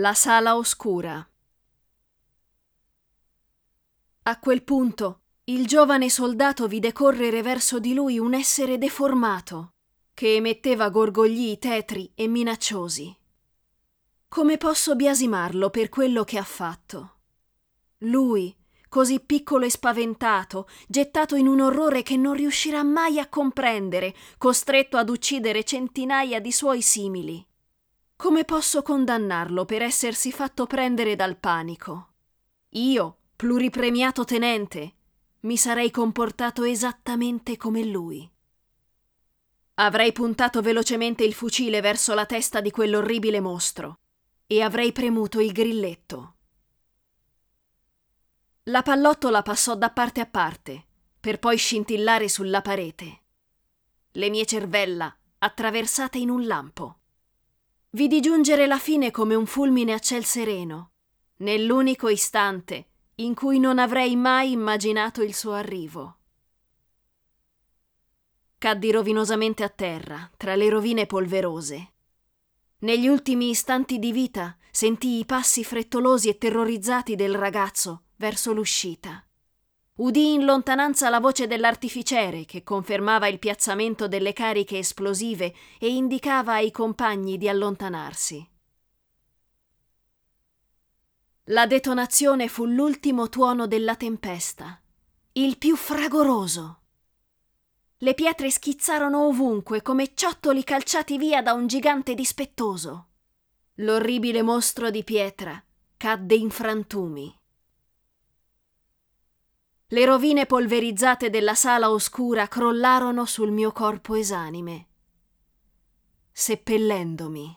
La sala oscura. A quel punto il giovane soldato vide correre verso di lui un essere deformato, che emetteva gorgogli tetri e minacciosi. Come posso biasimarlo per quello che ha fatto? Lui, così piccolo e spaventato, gettato in un orrore che non riuscirà mai a comprendere, costretto ad uccidere centinaia di suoi simili. Come posso condannarlo per essersi fatto prendere dal panico? Io, pluripremiato tenente, mi sarei comportato esattamente come lui. Avrei puntato velocemente il fucile verso la testa di quell'orribile mostro e avrei premuto il grilletto. La pallottola passò da parte a parte, per poi scintillare sulla parete. Le mie cervella attraversate in un lampo. Vidi giungere la fine come un fulmine a ciel sereno, nell'unico istante in cui non avrei mai immaginato il suo arrivo. Caddi rovinosamente a terra, tra le rovine polverose. Negli ultimi istanti di vita sentii i passi frettolosi e terrorizzati del ragazzo verso l'uscita. Udì in lontananza la voce dell'artificiere che confermava il piazzamento delle cariche esplosive e indicava ai compagni di allontanarsi. La detonazione fu l'ultimo tuono della tempesta, il più fragoroso. Le pietre schizzarono ovunque come ciottoli calciati via da un gigante dispettoso. L'orribile mostro di pietra cadde in frantumi. Le rovine polverizzate della sala oscura crollarono sul mio corpo esanime, seppellendomi.